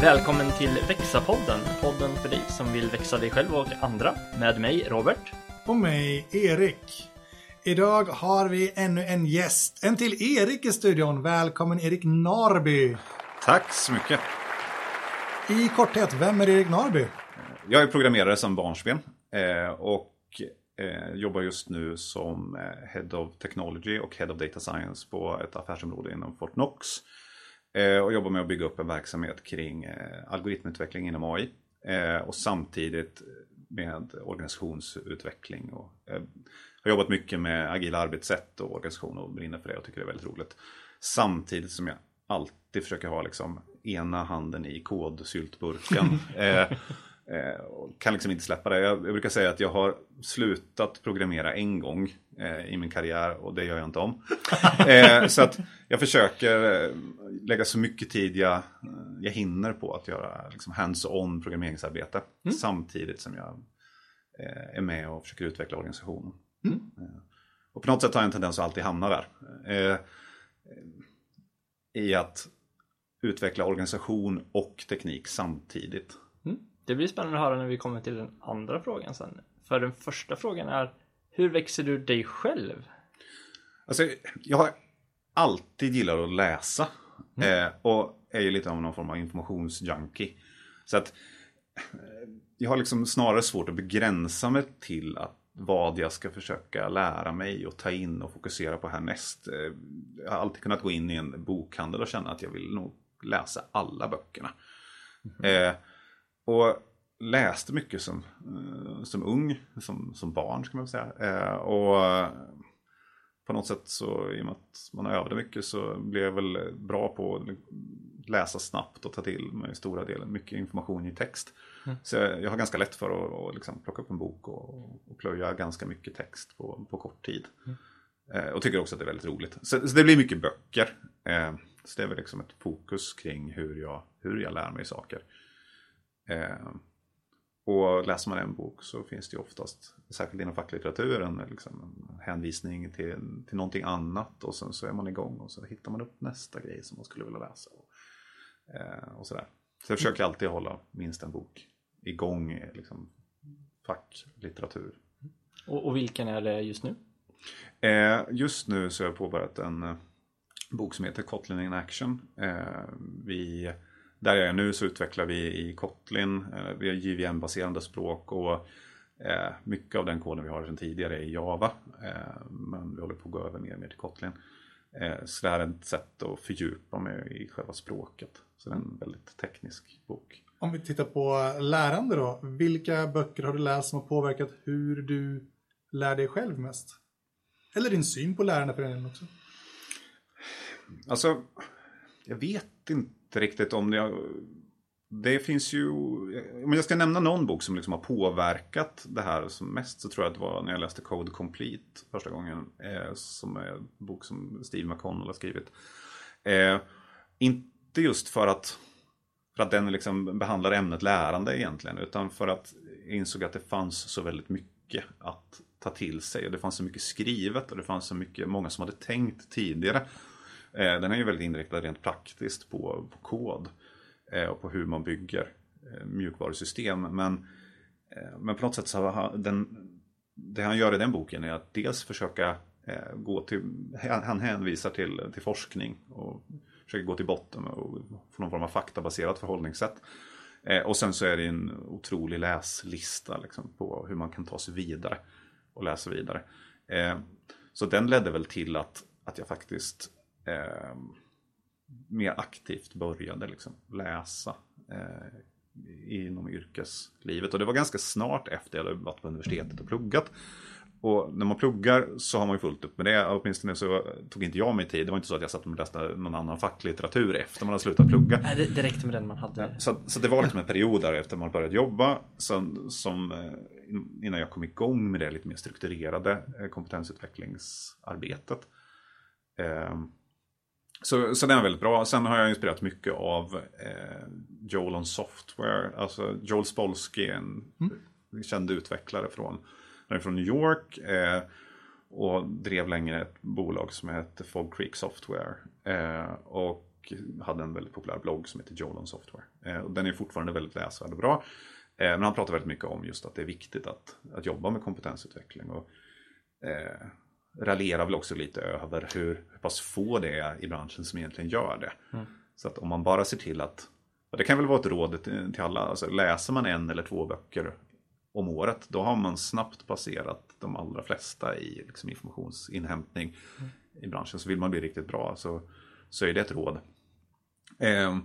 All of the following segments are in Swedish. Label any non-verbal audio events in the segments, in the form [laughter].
Välkommen till Växa-podden, podden för dig som vill växa dig själv och andra. Med mig Robert. Och mig Erik. Idag har vi ännu en gäst. En till Erik i studion. Välkommen Erik Narby. Tack så mycket. I korthet, vem är Erik Narby? Jag är programmerare som barnsben eh, och eh, jobbar just nu som eh, Head of Technology och Head of Data Science på ett affärsområde inom Fortnox. Eh, och jobbar med att bygga upp en verksamhet kring eh, algoritmutveckling inom AI. Eh, och samtidigt med organisationsutveckling. Och, har jobbat mycket med agila arbetssätt och organisation och brinner för det och tycker det är väldigt roligt. Samtidigt som jag alltid försöker ha liksom ena handen i kodsyltburken. [laughs] eh, Eh, kan liksom inte släppa det. Jag, jag, brukar säga att jag har slutat programmera en gång eh, i min karriär och det gör jag inte om. [laughs] eh, så att jag försöker eh, lägga så mycket tid jag, jag hinner på att göra liksom hands-on programmeringsarbete. Mm. Samtidigt som jag eh, är med och försöker utveckla organisationen. Mm. Eh, och på något sätt har jag en tendens att alltid hamna där. I att utveckla organisation och teknik samtidigt. Det blir spännande att höra när vi kommer till den andra frågan sen. För den första frågan är Hur växer du dig själv? Alltså, jag har alltid gillat att läsa. Mm. Eh, och är ju lite av någon form av informationsjunkie. Så att eh, jag har liksom snarare svårt att begränsa mig till att vad jag ska försöka lära mig och ta in och fokusera på härnäst. Eh, jag har alltid kunnat gå in i en bokhandel och känna att jag vill nog läsa alla böckerna. Mm. Eh, och läste mycket som, eh, som ung, som, som barn ska man säga. Eh, och på något sätt så i och med att man övade mycket så blev jag väl bra på att läsa snabbt och ta till mig stora delen, mycket information i text. Mm. Så jag, jag, har ganska lätt för att, att liksom plocka upp en bok och, och plöja ganska mycket text på, på kort tid. Mm. Eh, och tycker också att det är väldigt roligt. Så, så det blir mycket böcker. Eh, så det är väl liksom ett fokus kring hur jag, hur jag lär mig saker. Eh, och läser man en bok så finns det ju oftast, särskilt inom facklitteraturen, liksom en hänvisning till, till någonting annat och sen så är man igång och så hittar man upp nästa grej som man skulle vilja läsa. Och, eh, och sådär. Så jag försöker alltid hålla minst en bok igång, liksom, facklitteratur. Och, och vilken är det just nu? Eh, just nu så har jag påbörjat en eh, bok som heter Kotlin in Action. Eh, vi där jag är nu så utvecklar vi i Kotlin. Eh, vi har JVM-baserade språk och eh, mycket av den koden vi har sedan tidigare är i Java. Eh, men vi håller på att gå över mer och mer till Kotlin. Så det här är ett sätt att fördjupa mig i själva språket. Så det är en väldigt teknisk bok. Om vi tittar på lärande då. Vilka böcker har du läst som har påverkat hur du lär dig själv mest? Eller din syn på lärande för den också? Alltså, jag vet inte riktigt om det. Det finns ju, om jag ska nämna någon bok som liksom har påverkat det här som mest så tror jag att det var när jag läste Code Complete första gången. Eh, som är en bok som Steve McConnell har skrivit. Eh, inte just för att, för att den liksom behandlar ämnet lärande egentligen. Utan för att jag insåg att det fanns så väldigt mycket att ta till sig. Och det fanns så mycket skrivet och det fanns så mycket, många som hade tänkt tidigare. Eh, den är ju väldigt inriktad rent praktiskt på, på kod eh, och på hur man bygger eh, mjukvarusystem. Men, eh, men på något sätt så har den, det han gör i den boken är att dels försöka eh, gå till, han hänvisar till, till forskning och försöker gå till botten och få någon form av faktabaserat förhållningssätt. Eh, och sen så är det en otrolig läslista liksom, på hur man kan ta sig vidare och läsa vidare. Så den ledde väl till att, att jag faktiskt eh, mer aktivt började liksom läsa eh, inom yrkeslivet. Och det var ganska snart efter jag hade varit på universitetet och pluggat. Och när man pluggar så har man ju fullt upp med det. Åtminstone så tog inte jag mig tid. Det var inte så att jag satt och läste någon annan facklitteratur efter man hade slutat plugga. Nej, det, räckte med den man hade. Så, så det var liksom en period där efter man börjat jobba. Som, som, eh, innan jag kom igång med det lite mer strukturerade eh, kompetensutvecklingsarbetet. Um, så, så den är väldigt bra. Sen har jag inspirerat mycket av eh, Joel on Software. Alltså Joel Spolsky, en mm. känd utvecklare från, från New York. Eh, och drev länge ett bolag som hette Fog Creek Software. Eh, och hade en väldigt populär blogg som heter Jolon Software. Eh, och den är fortfarande väldigt läsvärd och bra. Eh, men han pratar väldigt mycket om just att det är viktigt att, att jobba med kompetensutveckling. Och, eh, raljerar väl också lite över hur, hur pass få det är i branschen som egentligen gör det. Mm. Så att om man bara ser till att, och det kan väl vara ett råd till, till alla, alltså läser man en eller två böcker om året, då har man snabbt passerat de allra flesta i liksom, informationsinhämtning Mm. i branschen. Så vill man bli riktigt bra så, så är det ett råd. Eh,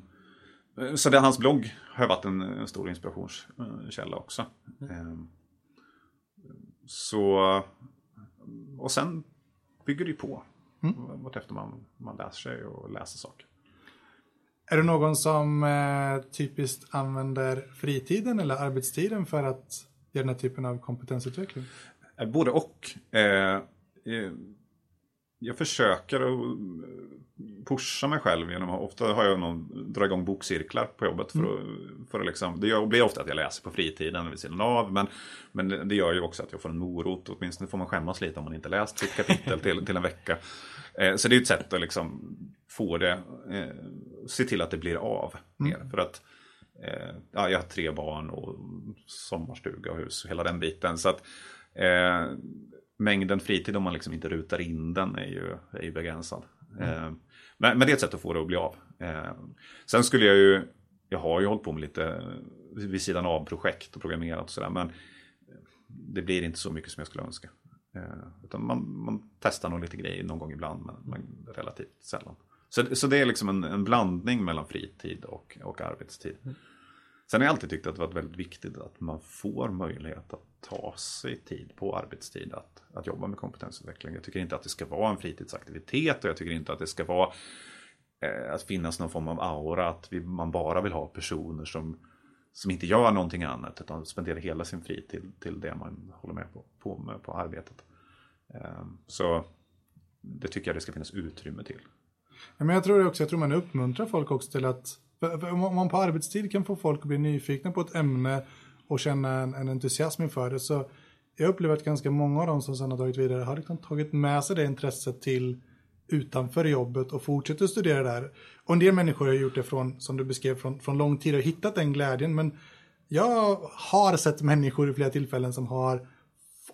så det, hans blogg har varit en, en stor inspirationskälla också. Eh, så, och sen bygger det ju på. Mm. Vartefter man, man lär sig och läser saker. Är du någon som eh, typiskt använder fritiden eller arbetstiden för att göra den här typen av kompetensutveckling? Eh, Både och. Eh, eh, jag försöker att pusha mig själv genom att, ofta har jag någon, drar igång bokcirklar på jobbet. För att, för att liksom, det gör, blir ofta att jag läser på fritiden vid sidan av. Men, men det, gör ju också att jag får en morot. Åtminstone får man skämmas lite om man inte läst sitt kapitel till, till en vecka. Eh, så det är ett sätt att liksom få det, eh, se till att det blir av mer. För att eh, ja, jag har tre barn och sommarstuga och hus, hela den biten. Så att eh, mängden fritid om man liksom inte rutar in den är ju, är ju begränsad. Eh, men, men det är ett sätt att få det att bli av. Eh, sen skulle jag ju, jag har ju hållit på med lite vid sidan av projekt och programmerat och sådär. Men det blir inte så mycket som jag skulle önska. Eh, utan man, man testar nog lite grejer någon gång ibland, men, men relativt sällan. Så, så det är liksom en, en blandning mellan fritid och, och arbetstid. Sen har jag alltid tyckt att det varit väldigt viktigt att man får möjlighet att ta sig tid på arbetstid att, att jobba med kompetensutveckling. Jag tycker inte att det ska vara en fritidsaktivitet och jag tycker inte att det ska vara eh, att finnas någon form av aura att vi, man bara vill ha personer som, som inte gör någonting annat utan spenderar hela sin fritid till, det man håller med på, på, med på arbetet. Eh, så det tycker jag det ska finnas utrymme till. Ja, men jag tror också, jag tror man uppmuntrar folk också till att, om man på arbetstid kan få folk att bli nyfikna på ett ämne och känna en, en entusiasm inför det så jag upplever att ganska många av dem som sedan har tagit vidare har liksom tagit med sig det intresset till utanför jobbet och fortsätter studera där. Och en del människor har gjort det från, som du beskrev, från, från lång tid och hittat den glädjen. Men jag har sett människor i flera tillfällen som har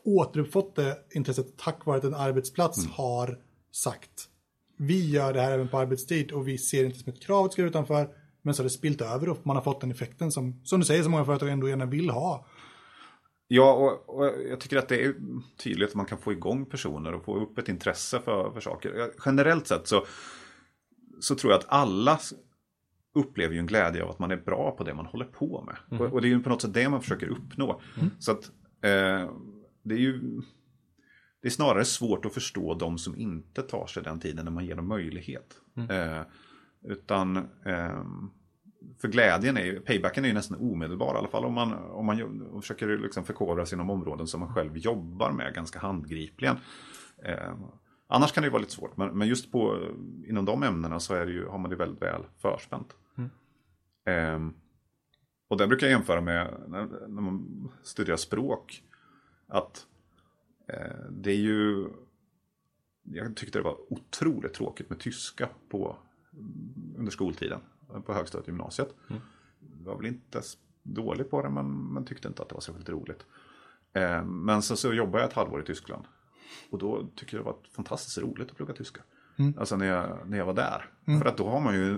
återuppfått det intresset tack vare att en arbetsplats har sagt vi gör det här även på arbetstid och vi ser inte som ett krav att ska utanför. Men så har det spilt över och man har fått den effekten som, som du säger, så många företag ändå gärna vill ha. Ja, och, och, jag tycker att det är tydligt att man kan få igång personer och få upp ett intresse för, för saker. Generellt sett så, så tror jag att alla upplever ju en glädje av att man är bra på det man håller på med. Mm. Och, och, det är ju på något sätt det man försöker uppnå. Mm. Så att eh, det är ju det är snarare svårt att förstå de som inte tar sig den tiden när man ger dem möjlighet. Mm. Eh, utan eh, för glädjen är ju, paybacken är ju nästan omedelbar i alla fall om man, om man försöker liksom förkovra sig inom områden som man själv jobbar med ganska handgripligen. Eh, annars kan det ju vara lite svårt, men, men just på, inom de ämnena så är det ju, har man det väldigt väl förspänt. Mm. Eh, och där brukar jag jämföra med när, när man studerar språk, att eh, det är ju, jag tyckte det var otroligt tråkigt med tyska på, under skoltiden på högstadiet och gymnasiet. Mm. Var väl inte dålig på det men, men tyckte inte att det var särskilt roligt. Eh, men sen så jobbade jag ett halvår i Tyskland. Och då tyckte jag det var fantastiskt roligt att plugga tyska. Mm. Alltså när jag, när jag var där. Mm. För att då har man ju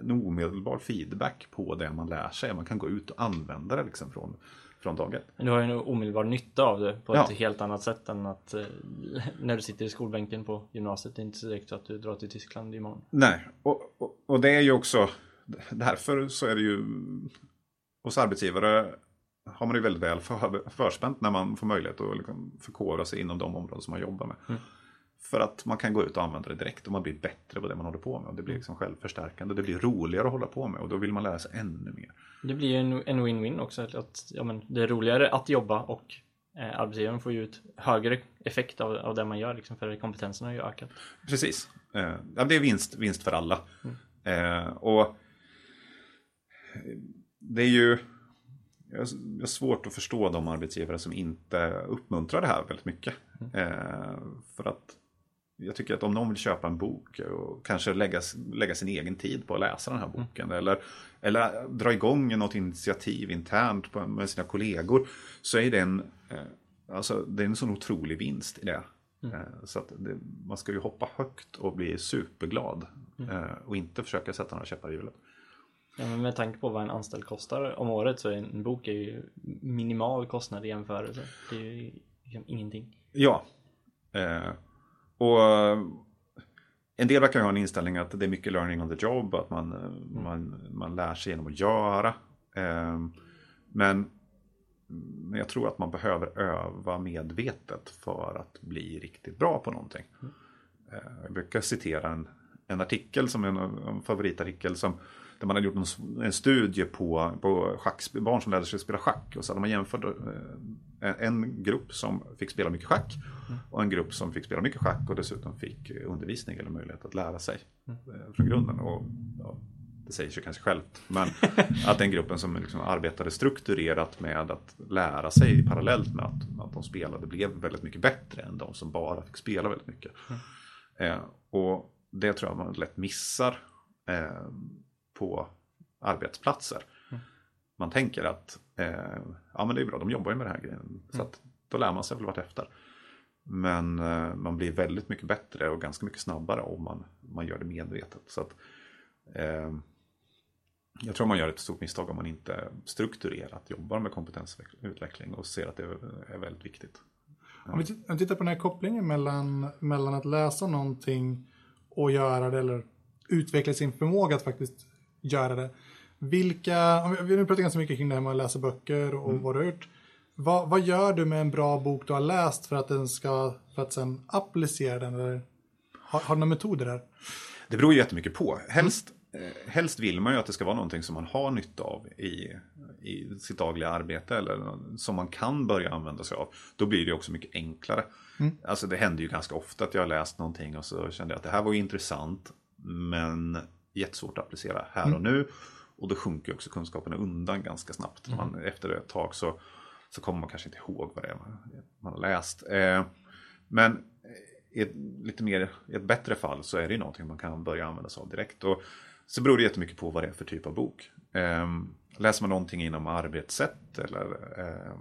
en omedelbar feedback på det man lär sig. Man kan gå ut och använda det liksom från, från dag ett. Du har ju en omedelbar nytta av det på ja. ett helt annat sätt än att eh, [laughs] när du sitter i skolbänken på gymnasiet. Det är inte så direkt så att du drar till Tyskland imorgon. Nej, och, och, och det är ju också därför så är det ju hos arbetsgivare har man ju väldigt väl för, förspänt när man får möjlighet att liksom förkovra sig inom de områden som man jobbar med. Mm. För att man kan gå ut och använda det direkt och man blir bättre på det man håller på med. Och det blir liksom självförstärkande. Det blir roligare att hålla på med och då vill man lära sig ännu mer. Det blir en win-win också. Att, ja, men det är roligare att jobba och eh, arbetsgivaren får ju ut högre effekt av, av det man gör. Liksom, för kompetensen har ju ökat. Precis. Eh, ja, det är vinst, vinst för alla. Mm. Eh, och det är ju jag har svårt att förstå de arbetsgivare som inte uppmuntrar det här väldigt mycket. Mm. Eh, för att jag tycker att om någon vill köpa en bok och kanske lägga, lägga sin egen tid på att läsa den här boken eller, eller dra igång något initiativ internt på, med sina kollegor så är det en, eh, alltså, det är en sån otrolig vinst i det. Mm. Så att det, man ska ju hoppa högt och bli superglad mm. och inte försöka sätta några käppar i hjulet. Ja, men med tanke på vad en anställd kostar om året så är en bok är ju minimal kostnad i jämförelse. Det är ju liksom ingenting. Ja. Eh, och en del verkar ha en inställning att det är mycket learning on the job, att man, mm. man, man lär sig genom att göra. Eh, men jag tror att man behöver öva medvetet för att bli riktigt bra på någonting. Mm. Eh, jag brukar citera en, en artikel som är en, en favoritartikel som där man hade gjort en, en studie på, på schack, barn som lärde sig spela schack. Och så hade man jämfört eh, en grupp som fick spela mycket schack och en grupp som fick spela mycket schack och dessutom fick undervisning eller möjlighet att lära sig eh, från grunden. Och, ja, det säger sig kanske självt, men [laughs] att den gruppen som liksom arbetade strukturerat med att lära sig parallellt med att, att de spelade blev väldigt mycket bättre än de som bara fick spela väldigt mycket. Mm. Eh, och det tror jag man lätt missar. Eh, på arbetsplatser. Man tänker att eh, ja men det är bra, de jobbar ju med den här grejen. Så mm. att då lär man sig väl efter. Men eh, man blir väldigt mycket bättre och ganska mycket snabbare om man, man gör det medvetet. Så att, eh, jag tror man gör ett stort misstag om man inte strukturerat jobbar med kompetensutveckling och ser att det är väldigt viktigt. Om vi tittar på den här kopplingen mellan, mellan att läsa någonting och göra det eller utveckla sin förmåga att faktiskt göra det. Vilka, vi nu pratat ganska mycket kring det här med att läsa böcker och mm. vad du har gjort. Vad, vad, gör du med en bra bok du har läst för att den ska, för att sen applicera den? Eller, har, har du några metoder där? Det beror ju jättemycket på. Helst, mm. eh, helst vill man ju att det ska vara någonting som man har nytta av i, i sitt dagliga arbete eller som man kan börja använda sig av. Då blir det också mycket enklare. Mm. Alltså det händer ju ganska ofta att jag har läst någonting och så kände jag att det här var intressant men jättesvårt att applicera här och mm. nu. Och då sjunker också kunskaperna undan ganska snabbt. Mm. Man, efter ett tag så, så kommer man kanske inte ihåg vad det är man, man har läst. Eh, men i ett, lite mer, i ett bättre fall så är det ju någonting man kan börja använda sig av direkt. Och så beror det jättemycket på vad det är för typ av bok. Eh, läser man någonting inom arbetssätt eller eh,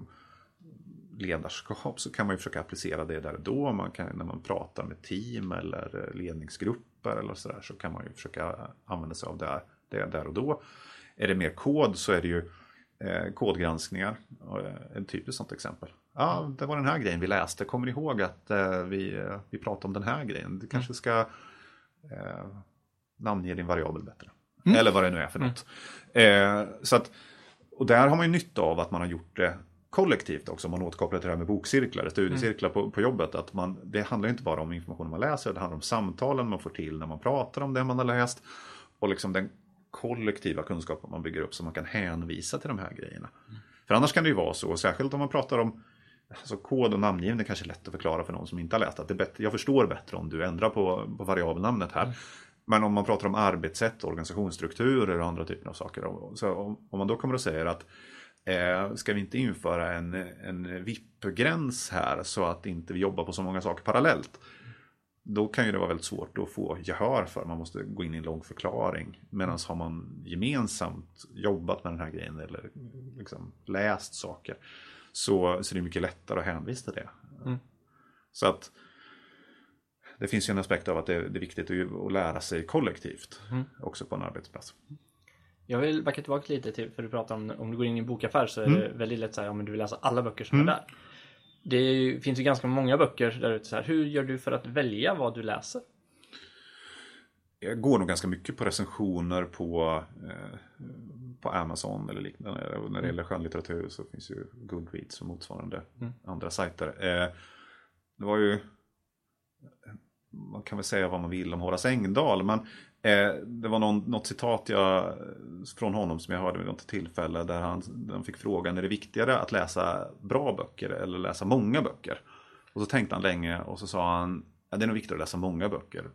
ledarskap så kan man ju försöka applicera det där och då. Man kan, när man pratar med team eller ledningsgrupper eller sådär så kan man ju försöka använda sig av det, det där och då. Är det mer kod så är det ju eh, kodgranskningar. Eh, en typiskt sånt exempel. Ja, det var den här grejen vi läste. Kommer ni ihåg att eh, vi, eh, vi pratade om den här grejen? Du kanske ska eh, namnge din variabel bättre. Mm. Eller vad det nu är för något. Mm. Eh, så att, och där har man ju nytta av att man har gjort det kollektivt också, om man återkopplar till det här med bokcirklar, studiecirklar mm. på, på jobbet. Att man, det handlar inte bara om informationen man läser, det handlar om samtalen man får till när man pratar om det man har läst. Och liksom den kollektiva kunskapen man bygger upp så man kan hänvisa till de här grejerna. Mm. För annars kan det ju vara så, särskilt om man pratar om alltså kod och namngivning kanske är lätt att förklara för någon som inte har läst. Att det bättre, jag förstår bättre om du ändrar på, på variabelnamnet här. Mm. Men om man pratar om arbetssätt, organisationsstrukturer och andra typer av saker. Så om, om man då kommer och säger att Eh, ska vi inte införa en, en VIP-gräns här så att inte vi jobbar på så många saker parallellt? Då kan ju det vara väldigt svårt att få gehör för. Man måste gå in i en lång förklaring. Medan har man gemensamt jobbat med den här grejen eller liksom läst saker så, så är det mycket lättare att hänvisa till det. Mm. Så att det finns ju en aspekt av att det, det är viktigt att, att lära sig kollektivt mm. också på en arbetsplats. Jag vill backa tillbaka lite till, för du pratar om om du går in i en bokaffär så är mm. det väldigt lätt så här, om du vill läsa alla böcker som mm. är där. Det finns ju ganska många böcker där ute. Hur gör du för att välja vad du läser? Jag går nog ganska mycket på recensioner på, eh, på Amazon eller liknande. Och när det gäller skönlitteratur så finns ju Goodreads och motsvarande mm. andra sajter. Eh, det var ju man kan väl säga vad man vill om Horace Engdahl, men det var någon, något citat jag, från honom som jag hörde vid något tillfälle där han, där han fick frågan, är det viktigare att läsa bra böcker eller läsa många böcker? Och så tänkte han länge och så sa han, ja, det är nog viktigare att läsa många böcker.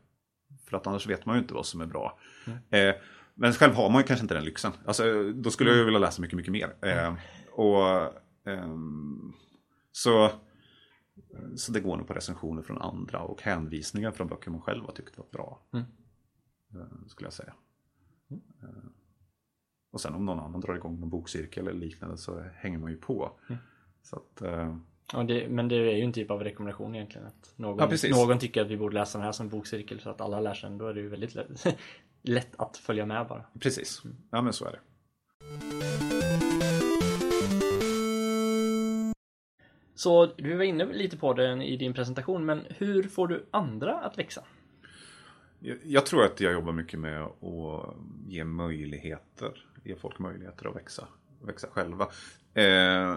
För att annars vet man ju inte vad som är bra. Mm. Eh, men själv har man ju kanske inte den lyxen. Alltså, då skulle jag ju vilja läsa mycket, mycket mer. Eh, och, ehm, så Så det går nog på recensioner från andra och hänvisningar från böcker man själv har tyckt var bra. Mm. Eh, Skulle jag säga. Eh, Och sen om någon annan drar igång någon bokcirkel eller liknande så hänger man ju på. Mm. Så att, eh, Ja, det, men det är ju en typ av rekommendation egentligen. Att någon, Ja, någon tycker att vi borde läsa den här som bokcirkel så att alla lär sig den. Då är det ju väldigt lätt, [laughs] lätt att följa med bara. precis, ja men så är det. Så du var inne lite på det i din presentation, men hur får du andra att växa? Jag, tror att jag jobbar mycket med att ge möjligheter, ge folk möjligheter att växa, växa själva. Eh,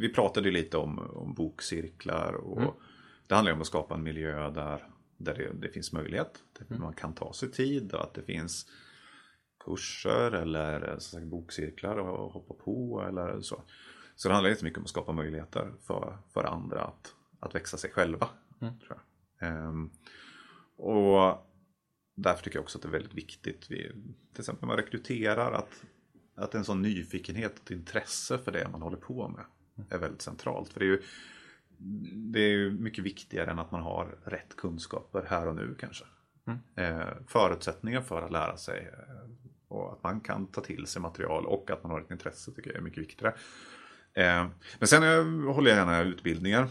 vi pratade lite om, om bokcirklar och Mm. det handlar om att skapa en miljö där, där det, det finns möjlighet. Där man kan ta sig tid och att det finns kurser eller som sagt, bokcirklar att hoppa på eller så. Så det handlar inte mycket om att skapa möjligheter för, för andra att, att växa sig själva. Mm. Tror jag. Ehm, och därför tycker jag också att det är väldigt viktigt, vi, till exempel när man rekryterar, att, att en sån nyfikenhet och intresse för det man håller på med är väldigt centralt. För det är ju det är ju mycket viktigare än att man har rätt kunskaper här och nu kanske. Mm. Eh, förutsättningar för att lära sig eh, och att man kan ta till sig material och att man har ett intresse tycker jag är mycket viktigare. Eh, men sen håller jag gärna utbildningar.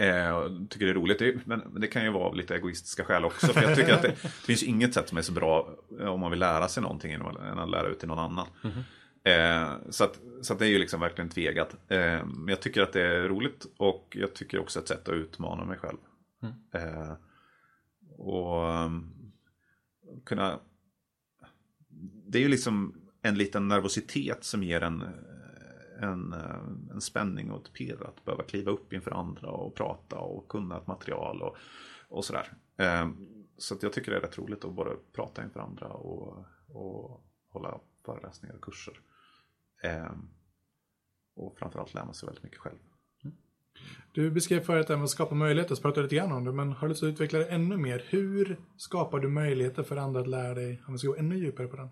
Eh, tycker det är roligt, Det- men, men det kan ju vara av lite egoistiska skäl också. För jag tycker att det, det [laughs] finns inget sätt som är så bra eh, om man vill lära sig någonting än att, att lära ut till någon annan. Eh, så att, så att det är ju liksom verkligen tvegat. Eh, men jag tycker att det är roligt och jag tycker också ett sätt att utmana mig själv. Eh, och um, kunna... Det är ju liksom en liten nervositet som ger en, en, eh, en spänning och ett pirr att behöva kliva upp inför andra och prata och kunna ett material och, och sådär. Eh, så jag tycker det är rätt roligt att både prata inför andra och, och hålla föreläsningar och kurser. Eh, och framförallt lära sig väldigt mycket själv. Du beskrev förut det här med att skapa möjligheter, så pratade lite grann om det, men har du lust att utveckla det ännu mer? Hur skapar du möjligheter för andra att lära dig, om vi ska gå ännu djupare på den?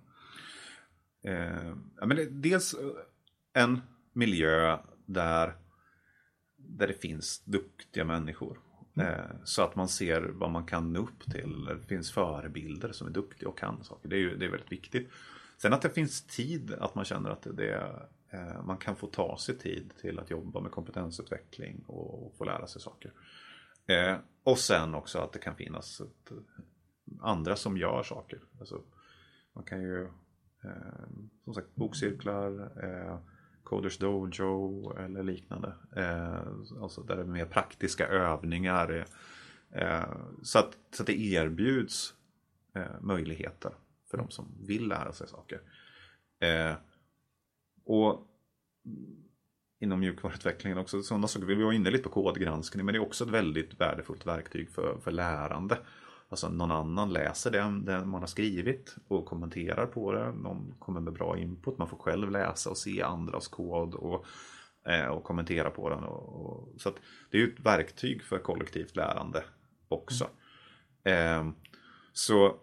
Eh, ja, men det, dels en miljö där, där det finns duktiga människor. Eh, så att man ser vad man kan nå upp till. Det finns förebilder som är duktiga och kan saker. Det är, ju, det är väldigt viktigt. Sen att det finns tid, att man känner att det, eh, man kan få ta sig tid till att jobba med kompetensutveckling och, få lära sig saker. Eh, och sen också att det kan finnas ett, andra som gör saker. Alltså, man kan ju som sagt bokcirklar, Coders Dojo eller liknande. Eh, alltså där det är mer praktiska övningar. Eh, så, att, så att det erbjuds eh, möjligheter för de som vill lära sig saker. Eh, och inom mjukvaruutvecklingen också sådana saker. Vi var inne lite på kodgranskning men det är också ett väldigt värdefullt verktyg för, för lärande. Alltså någon annan läser det, det man har skrivit och kommenterar på det. Någon kommer med bra input. Man får själv läsa och se andras kod och, eh, och kommentera på den. Och, och, så det är ju ett verktyg för kollektivt lärande också. Eh, så,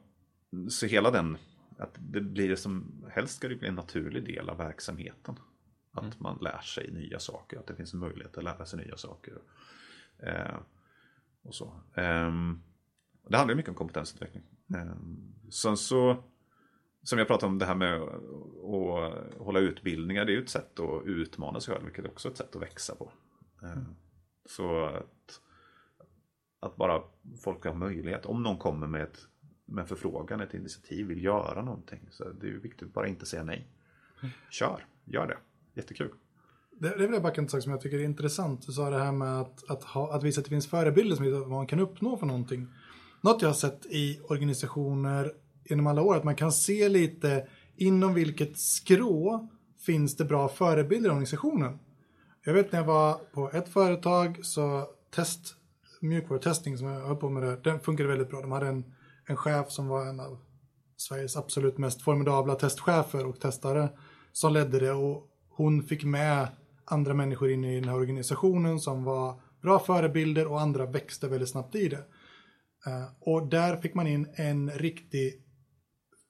så hela den, att det blir som, helst ska det bli en naturlig del av verksamheten. Att man lär sig nya saker, att det finns en möjlighet att lära sig nya saker. Eh, och så. Ehm, det handlar mycket om kompetensutveckling. Ehm, Sen så, som jag pratade om det här med att hålla utbildningar, det är ju ett sätt att utmana sig själv, vilket är också ett sätt att växa på. Ehm, Så att, att bara folk har möjlighet, om någon kommer med, ett, med en förfrågan, ett initiativ, vill göra någonting, så det är ju viktigt att bara inte säga nej. Kör, gör det, jättekul. Det, det är väl bara en sak som jag tycker är intressant. Du sa det här med att, att, ha, att visa att det finns förebilder som visar vad man kan uppnå för någonting. Något jag har sett i organisationer genom alla år, att man kan se lite inom vilket skrå finns det bra förebilder i organisationen. Jag vet när jag var på ett företag så test, mjukvarutestning som jag höll på med där, den funkade väldigt bra. De hade en, en chef som var en av Sveriges absolut mest formidabla testchefer och testare som ledde det och hon fick med andra människor in i den här organisationen som var bra förebilder och andra växte väldigt snabbt i det. Eh, och där fick man in en riktig...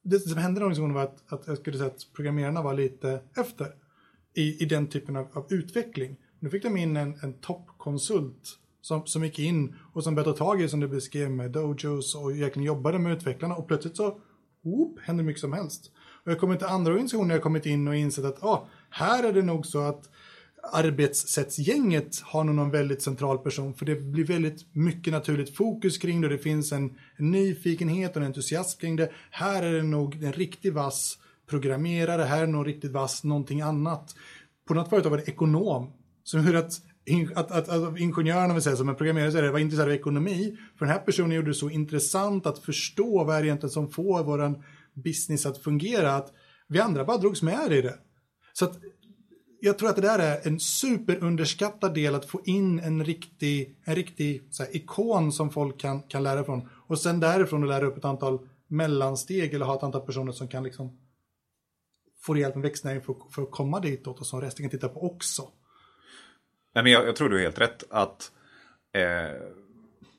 Det som hände i organisationen var att, att jag skulle säga att programmerarna var lite efter i, i den typen av, av utveckling. Nu fick de in en, en toppkonsult som, som gick in och som började ta tag i som du beskrev med dojos och egentligen jobbade med utvecklarna och plötsligt så whoop, hände mycket som helst. Och jag kommer till andra organisationer jag kommit in och insett att ah, här är det nog så att arbetssättsgänget har nog någon väldigt central person för det blir väldigt mycket naturligt fokus kring det. och Det finns en, nyfikenhet och en entusiasm kring det. Här är det nog en riktigt vass programmerare, här är det nog riktigt vass någonting annat. På något företag var det ekonom. som hur att, att, att, att ingenjörerna vill säga som en programmerare så är det, var intresserad av ekonomi. För den här personen gjorde det så intressant att förstå vad är det egentligen som får våran business att fungera. Att vi andra bara drogs med i det. Så att jag tror att det där är en superunderskattad del att få in en riktig, en riktig här, ikon som folk kan, kan lära från. Och sen därifrån att lära upp ett antal mellansteg eller ha ett antal personer som kan liksom få hjälp med växtnäring för, för att komma ditåt och som resten kan titta på också. Nej, men jag, jag tror du har helt rätt att eh,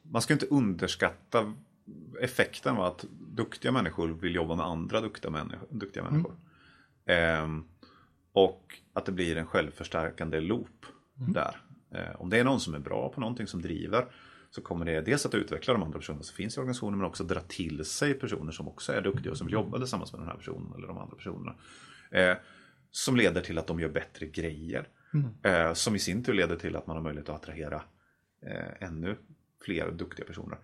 man ska inte underskatta effekten av att duktiga människor vill jobba med andra duktiga människor. Duktiga människor. Mm. Eh, och att det blir en självförstärkande loop mm. där. Eh, om det är någon som är bra på någonting som driver så kommer det dels att utveckla de andra personerna som finns i organisationen men också dra till sig personer som också är duktiga och som jobbar tillsammans med den här personen eller de andra personerna. Eh, som leder till att de gör bättre grejer. Mm. Eh, som i sin tur leder till att man har möjlighet att attrahera eh, ännu fler duktiga personer.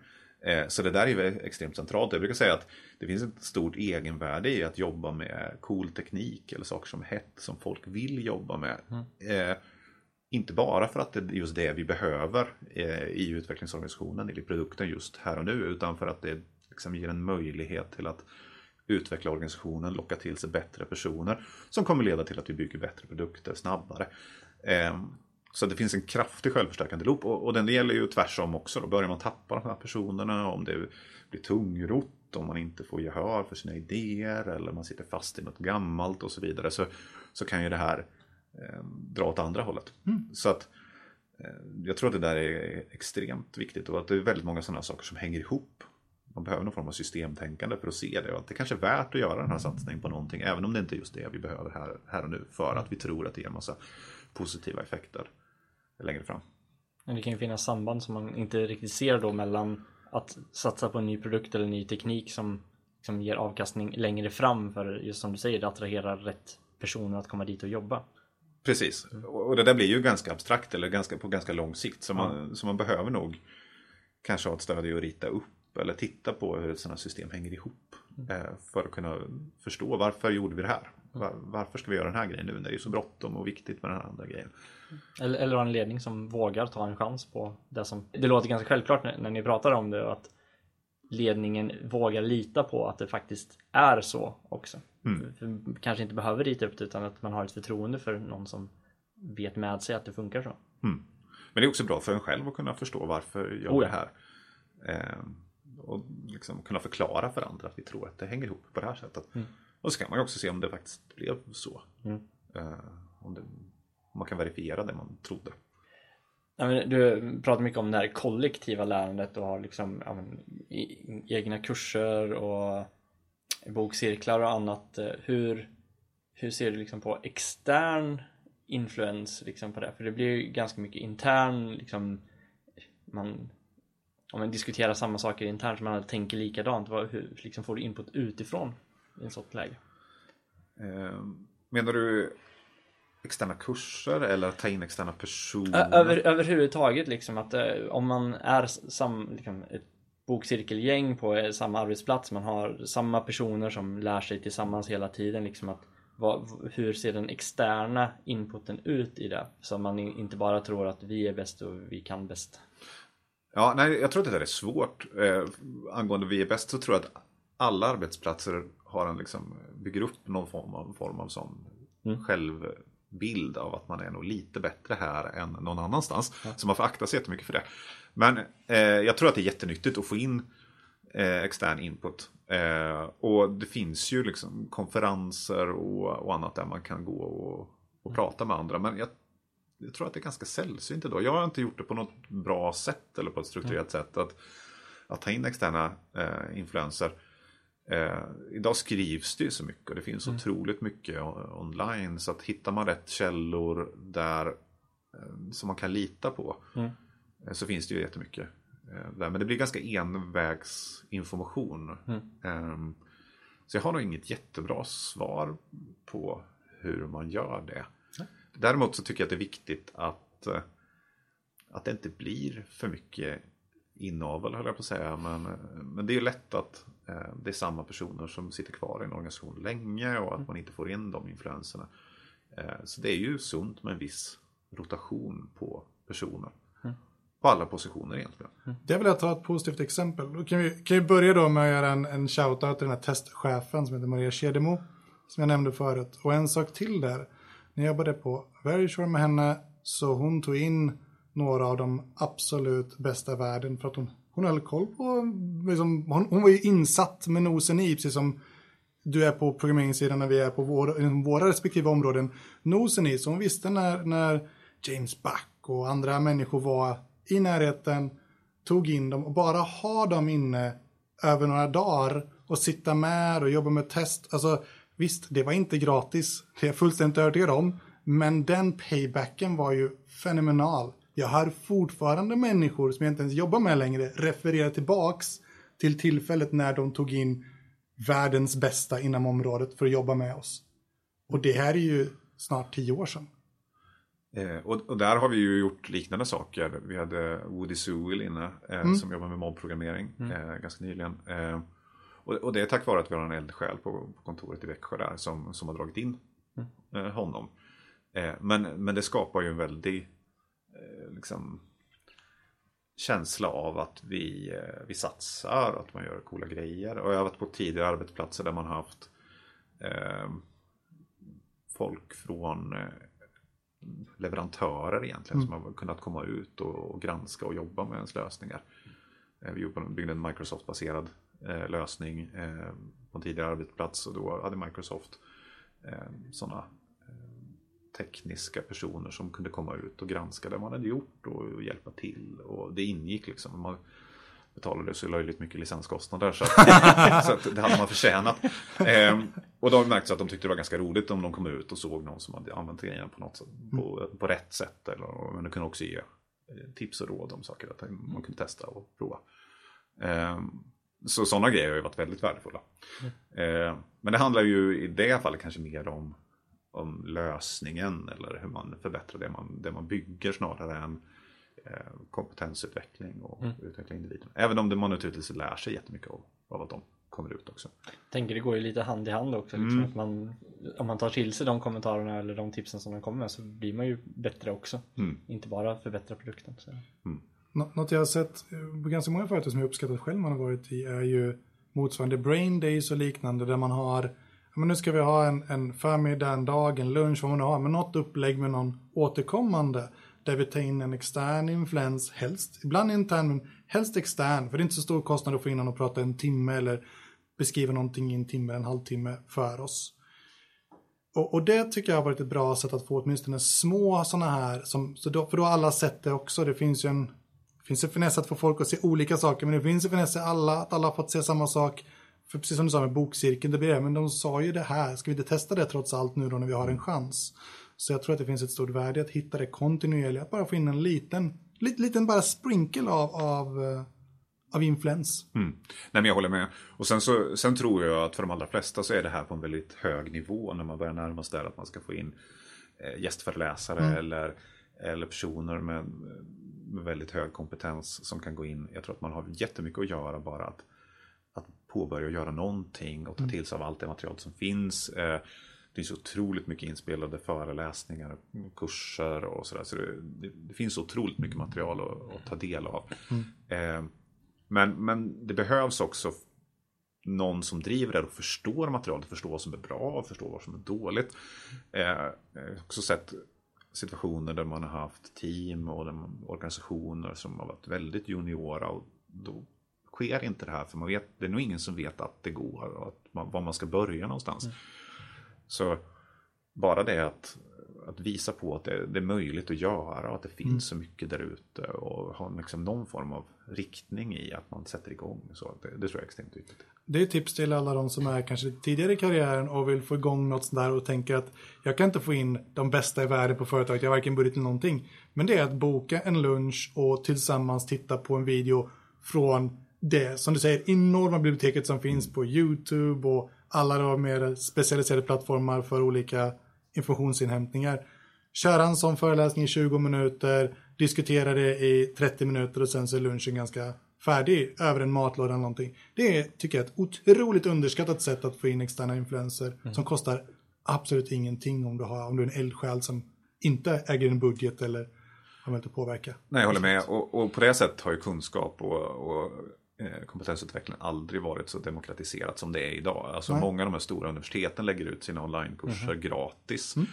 Eh, så det där är extremt centralt. Jag brukar säga att det finns ett stort egenvärde i att jobba med cool teknik eller saker som hett som folk vill jobba med. Mm. Eh, inte bara för att det är just det vi behöver eh, i utvecklingsorganisationen, i produkten just här och nu, utan för att det liksom ger en möjlighet till att utveckla organisationen, locka till sig bättre personer som kommer leda till att vi bygger bättre produkter snabbare. Ehm, så det finns en kraftig självförstärkande loop och, och den gäller ju tvärsom också. Då börjar man tappa de här personerna, om det blir tungrot, om man inte får gehör för sina idéer eller man sitter fast i något gammalt och så vidare så, så kan ju det här eh, dra åt andra hållet. Mm. Så att eh, jag tror att det där är extremt viktigt och att det är väldigt många sådana saker som hänger ihop. Man behöver någon form av systemtänkande för att se det och att det kanske är värt att göra den här satsningen på någonting även om det inte är just det vi behöver här, här och nu för att vi tror att det ger en massa positiva effekter längre fram. Men det kan ju finnas samband som man inte riktigt ser då mellan att satsa på en ny produkt eller ny teknik som, som ger avkastning längre fram för just som du säger, det attraherar rätt personer att komma dit och jobba. Precis, och det där blir ju ganska abstrakt eller ganska, på ganska lång sikt så man, ja. så man behöver nog kanske ha ett stöd i att rita upp eller titta på hur ett sådant system hänger ihop mm. För att kunna förstå varför gjorde vi det här? Var, varför ska vi göra den här grejen nu när det är så bråttom och viktigt med den här andra grejen? Eller, eller en ledning som vågar ta en chans på det som... Det låter ganska självklart när, när ni pratar om det att ledningen vågar lita på att det faktiskt är så också. Mm. För, kanske inte behöver rita upp det utan att man har ett förtroende för någon som vet med sig att det funkar så. Mm. Men det är också bra för en själv att kunna förstå varför jag gör oh ja. det här. Eh, och liksom kunna förklara för andra att vi tror att det hänger ihop på det här sättet. Mm. Och så kan man också se om det faktiskt blev så. Mm. Eh, om, det, om, man kan verifiera det man trodde. Ja, men du pratar mycket om det här kollektiva lärandet och har liksom ja, men, egna kurser och bokcirklar och annat. Eh, hur, hur ser du liksom på extern influens liksom på det? För det blir ju ganska mycket intern liksom, man, om man diskuterar samma saker internt, man tänker likadant. Vad, hur liksom får du input utifrån i ett sånt läge? Eh, menar du externa kurser eller ta in externa personer? Över, överhuvudtaget liksom att eh, om man är sam, liksom, ett bokcirkelgäng på eh, samma arbetsplats, man har samma personer som lär sig tillsammans hela tiden liksom att vad, hur ser den externa inputen ut i det? Så man inte bara tror att vi är bäst och vi kan bäst. Ja, nej, jag tror att det är svårt. Eh, angående vi är bäst så tror jag att alla arbetsplatser har en liksom, bygger upp någon form av, form av sån mm. självbild av att man är nog lite bättre här än någon annanstans. Ja. Så man får akta sig jättemycket för det. Men eh, jag tror att det är jättenyttigt att få in eh, extern input. Eh, och det finns ju liksom konferenser och, och annat där man kan gå och, och mm. prata med andra. Men jag, jag, tror att det är ganska sällsynt idag. Jag har inte gjort det på något bra sätt eller på ett strukturerat mm. sätt. Att, att ta in externa eh, influenser. Eh, idag skrivs det ju så mycket och det finns mm. otroligt mycket online. Så att hittar man rätt källor där eh, som man kan lita på. Mm. Eh, Så finns det ju jättemycket. eh, Där. Men det blir ganska envägsinformation. Mm. Ehm, Så jag har nog inget jättebra svar på hur man gör det. Däremot så tycker jag att det är viktigt att, eh, att det inte blir för mycket inavel höll jag på att säga. Men, men det är ju lätt att eh, det är samma personer som sitter kvar i en organisation länge och att man inte får in de influenserna. Eh, Så det är ju sunt med en viss rotation på personer. På alla positioner egentligen. Det vill jag ta ett positivt exempel. Då kan vi, kan vi börja då med att göra en, en shoutout till den här testchefen som heter Maria Kedemo. Som jag nämnde förut. Och en sak till där. När jag jobbade på Verisure med henne så hon tog in några av de absolut bästa i världen för att hon, hon höll koll på, liksom, hon, hon var ju insatt med nosen i, precis som du är på programmeringssidan när vi är på vår, liksom våra respektive områden. Nosen i, så hon visste när, när James Buck och andra människor var i närheten, tog in dem och bara ha dem inne över några dagar och sitta med och jobba med test. Alltså visst, det var inte gratis, det är jag fullständigt övertygad om. Men den paybacken var ju fenomenal. Jag hör fortfarande människor som jag inte ens jobbar med längre referera tillbaks till tillfället när de tog in världens bästa inom området för att jobba med oss. Och det här är ju snart tio år sedan. Eh, och, och där har vi ju gjort liknande saker. Vi hade Woody Sewell inne eh, som jobbar med mobbprogrammering eh, ganska nyligen. Och, och det är tack vare att vi har en eldsjäl på, på kontoret i Växjö där som, som har dragit in eh, honom. Eh, men, men det skapar ju en väldig eh, liksom, känsla av att vi, eh, vi satsar, att man gör coola grejer. Och jag har varit på tidigare arbetsplatser där man har haft eh, folk från eh, leverantörer egentligen som har kunnat komma ut och, och granska och jobba med ens lösningar. Vi byggde en Microsoft-baserad eh, lösning eh, på en tidigare arbetsplats och då hade Microsoft eh, sådana eh, tekniska personer som kunde komma ut och granska det man hade gjort och, hjälpa till. Och det ingick liksom. Man betalade så löjligt mycket licenskostnader så, att, [laughs] så att det hade man förtjänat. Ehm, och de märkte att de tyckte det var ganska roligt om de kom ut och såg någon som hade använt grejen på något sätt, på, på rätt sätt. Eller, men de kunde också ge eh, tips och råd om saker att man kunde testa och prova. Ehm, så sådana grejer har ju varit väldigt värdefulla. Ehm, men det handlar ju i det fallet kanske mer om om lösningen eller hur man förbättrar det man, det man bygger snarare än eh, kompetensutveckling och utveckla individen. Även om det man naturligtvis lär sig jättemycket av, av att de kommer ut också. tänker det går ju lite hand i hand också. Liksom, att man, om man tar till sig de kommentarerna eller de tipsen som de kommer med så blir man ju bättre också. Inte bara förbättra produkten. Så. Nå- Något jag har sett eh, på ganska många företag som jag uppskattat själv man har varit i är ju motsvarande brain days och liknande där man har, men nu ska vi ha en, en förmiddag, en dag, en lunch, vad man nu har, men något upplägg med någon återkommande där vi tar in en extern influens, helst, ibland intern, men helst extern, för det är inte så stor kostnad att få in någon och prata en timme eller beskriva någonting i en timme, en halvtimme för oss. Och, och det tycker jag har varit ett bra sätt att få åtminstone små sådana här, som, så då, för då har alla sett det också. Det finns ju en, finns en finess att få folk att se olika saker, men det finns en finess i alla, att alla har fått se samma sak. För precis som du sa med bokcirkeln, det blir det, men de sa ju det här, ska vi inte testa det trots allt nu då när vi har en chans? Så jag tror att det finns ett stort värde att hitta det kontinuerligt, att bara få in en liten, liten, bara sprinkle av, av, eh, av influens. Mm. Nej, men jag håller med. Och sen, så, sen tror jag att för de allra flesta så är det här på en väldigt hög nivå när man börjar närma sig där att man ska få in eh, gästföreläsare eller, eller personer med, med väldigt hög kompetens som kan gå in. Jag tror att man har jättemycket att göra bara att, att påbörja göra någonting och ta till sig av allt det material som finns. Eh, det finns otroligt mycket inspelade föreläsningar, kurser och sådär. Så det, det, det finns otroligt mycket material att, att ta del av. Eh, men, men det behövs också någon som driver det och förstår materialet, förstår vad som är bra och förstår vad som är dåligt. Eh, också sett situationer där man har haft team och man, organisationer som har varit väldigt juniora och då sker inte det här för man vet, det är nog ingen som vet att det går och att man, var man ska börja någonstans. Så bara det att, att visa på att det, det, är möjligt att göra och att det finns mm. så mycket där ute och ha liksom någon form av riktning i att man sätter igång. Så det, det tror jag är extremt viktigt. Det är tips till alla de som är kanske tidigare i karriären och vill få igång något sånt där och tänker att jag kan inte få in de bästa i världen på företaget, jag har varken budget eller någonting. Men det är att boka en lunch och tillsammans titta på en video från det, som du säger, enorma biblioteket som finns på YouTube och alla de mer specialiserade plattformar för olika informationsinhämtningar. Köra en sån föreläsning i 20 minuter, diskutera det i 30 minuter och sen så är lunchen ganska färdig över en matlåda eller någonting. Det är, tycker jag, ett otroligt underskattat sätt att få in externa influenser mm. som kostar absolut ingenting om du, har, om du är en eldsjäl som inte äger en budget eller har möjlighet att påverka. Nej, jag håller med. Och, och, på det sättet har ju kunskap och, och eh, kompetensutveckling aldrig varit så demokratiserat som det är idag. Alltså Nej. många av de här stora universiteten lägger ut sina onlinekurser mm. gratis. Mm.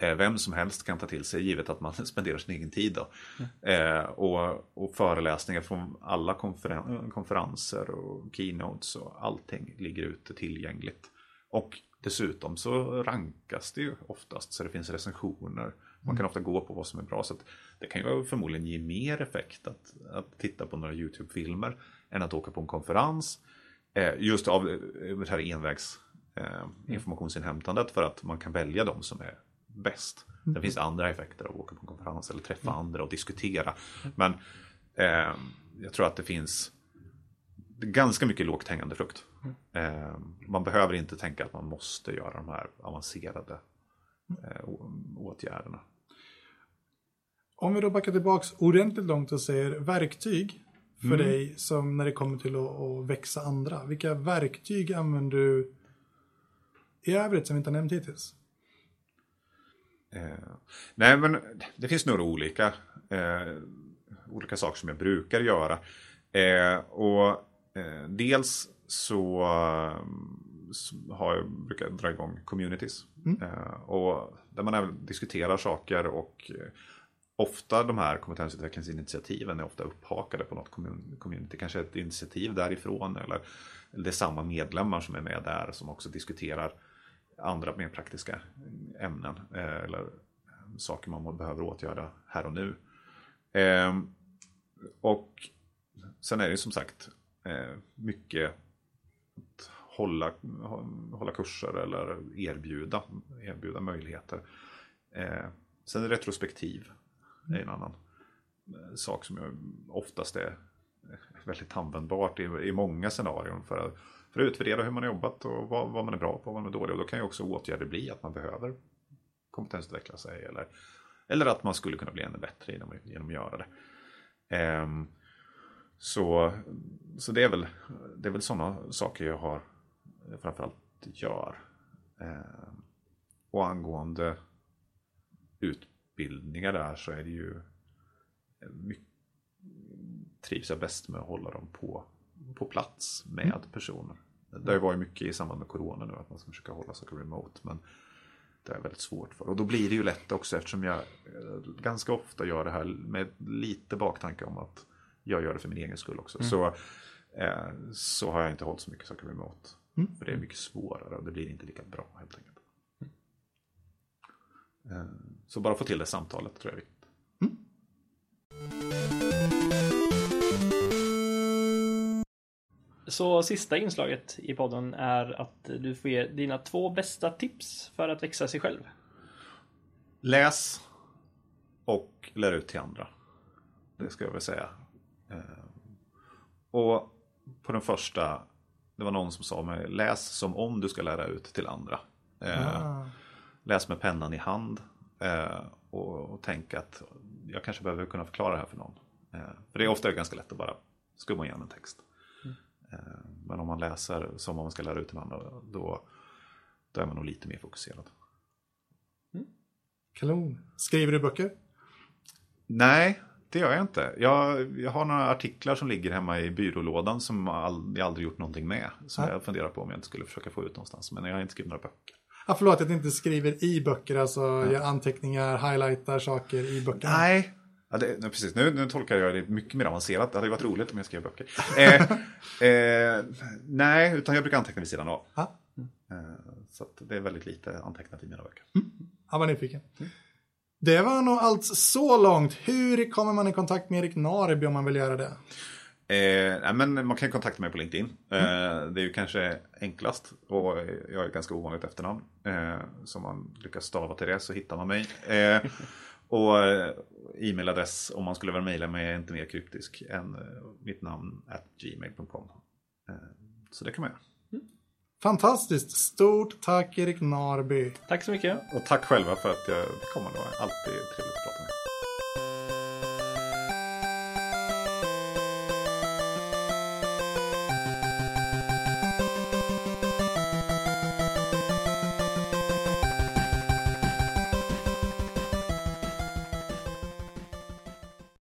Eh, vem som helst kan ta till sig givet att man [laughs] spenderar sin egen tid. Då. Mm. Eh, och, och, föreläsningar från alla konferen konferenser och keynotes och allting ligger ute tillgängligt. Och dessutom så rankas det ju oftast så det finns recensioner. Man kan mm. ofta gå på vad som är bra. Så det kan ju förmodligen ge mer effekt att, att titta på några YouTube-filmer än att åka på en konferens. Eh, just av eh, det här envägs eh, mm. informationsinhämtandet för att man kan välja de som är bäst. Mm. Det finns andra effekter av att åka på en konferens eller träffa mm. andra och diskutera. Men eh, jag tror att det finns ganska mycket lågt hängande frukt. Mm. Eh, man behöver inte tänka att man måste göra de här avancerade eh, åtgärderna. Om vi då backar tillbaks ordentligt långt och säger verktyg för mm. dig som när det kommer till att, att, växa andra. Vilka verktyg använder du i övrigt som vi inte har nämnt hittills? Eh, nej, men det finns några olika, eh, olika saker som jag brukar göra. Eh, och eh, dels så, så, har jag, brukar jag dra igång communities. Mm. Eh, och där man även diskuterar saker och eh, ofta de här kompetensutvecklingsinitiativen är ofta upphakade på något community. Kanske ett initiativ därifrån eller, eller det är samma medlemmar som är med där som också diskuterar andra mer praktiska ämnen eh, eller eh, saker man behöver åtgärda här och nu. Ehm, och sen är det som sagt eh, mycket att hålla, hålla kurser eller erbjuda, erbjuda möjligheter. Ehm, sen retrospektiv är en annan sak som oftast är väldigt användbart i, i många scenarion för för att utvärdera hur man har jobbat och vad, vad man är bra på och vad man är dålig. Och då kan ju också åtgärder bli att man behöver kompetensutveckla sig eller, eller att man skulle kunna bli ännu bättre genom, genom att göra det. Um, så, så det är väl, det är väl sådana saker jag har framförallt gör. Um, och angående utbildningar där så är det ju mycket, trivs jag bäst med att hålla dem på på plats med mm. personer. Det har ju varit mycket i samband med corona nu att man ska försöka hålla saker remote. Men det är väldigt svårt för. Och då blir det ju lätt också eftersom jag eh, ganska ofta gör det här med lite baktanke om att jag gör det för min egen skull också. Mm. Så, eh, så har jag inte hållit så mycket saker remote. Mm. För det är mycket svårare och det blir inte lika bra helt enkelt. Mm. Eh, så bara få till det samtalet tror jag är viktigt. Så sista inslaget i podden är att du får ge dina två bästa tips för att växa sig själv. Läs och lär ut till andra. Det ska jag väl säga. Eh, och på den första, det var någon som sa mig, läs som om du ska lära ut till andra. Eh, ah. Läs med pennan i hand eh, och, och tänk att jag kanske behöver kunna förklara det här för någon. För det är ofta ganska lätt att bara skumma igenom en text. Eh, men om man läser som om man ska lära ut till andra, då, då är man nog lite mer fokuserad. Mm. Kanon. Skriver du böcker? Nej, det gör jag inte. Jag, jag har några artiklar som ligger hemma i byrålådan som all, jag aldrig gjort någonting med. Som Nej. jag funderar på om jag inte skulle försöka få ut någonstans. Men jag har inte skrivit några böcker. Ja, förlåt att jag inte skriver i böcker, alltså ja. gör anteckningar, highlightar saker i böckerna. Nej, Ja, det, precis. Nu, nu tolkar jag det mycket mer avancerat. Det hade varit roligt om jag skrev böcker. Eh, [laughs] eh, nej, utan jag brukar anteckna vid sidan av. Ah. Eh, så det är väldigt lite antecknat i mina böcker. Mm. Han var nyfiken. Det var nog allt så långt. Hur kommer man i kontakt med Erik Narby om man vill göra det? Eh, men man kan kontakta mig på LinkedIn. Eh, det är ju kanske enklast. Och jag är ganska ovanligt efternamn. Eh, så om man lyckas stava till det så hittar man mig. Eh, och eh, e-mailadress om man skulle vilja mejla mig är inte mer kryptisk än eh, mitt namn at gmail.com. Eh, så det kan man göra. Fantastiskt. Stort tack Erik Narby. Tack så mycket. Och tack själva för att jag kom. Det var alltid trevligt att prata med.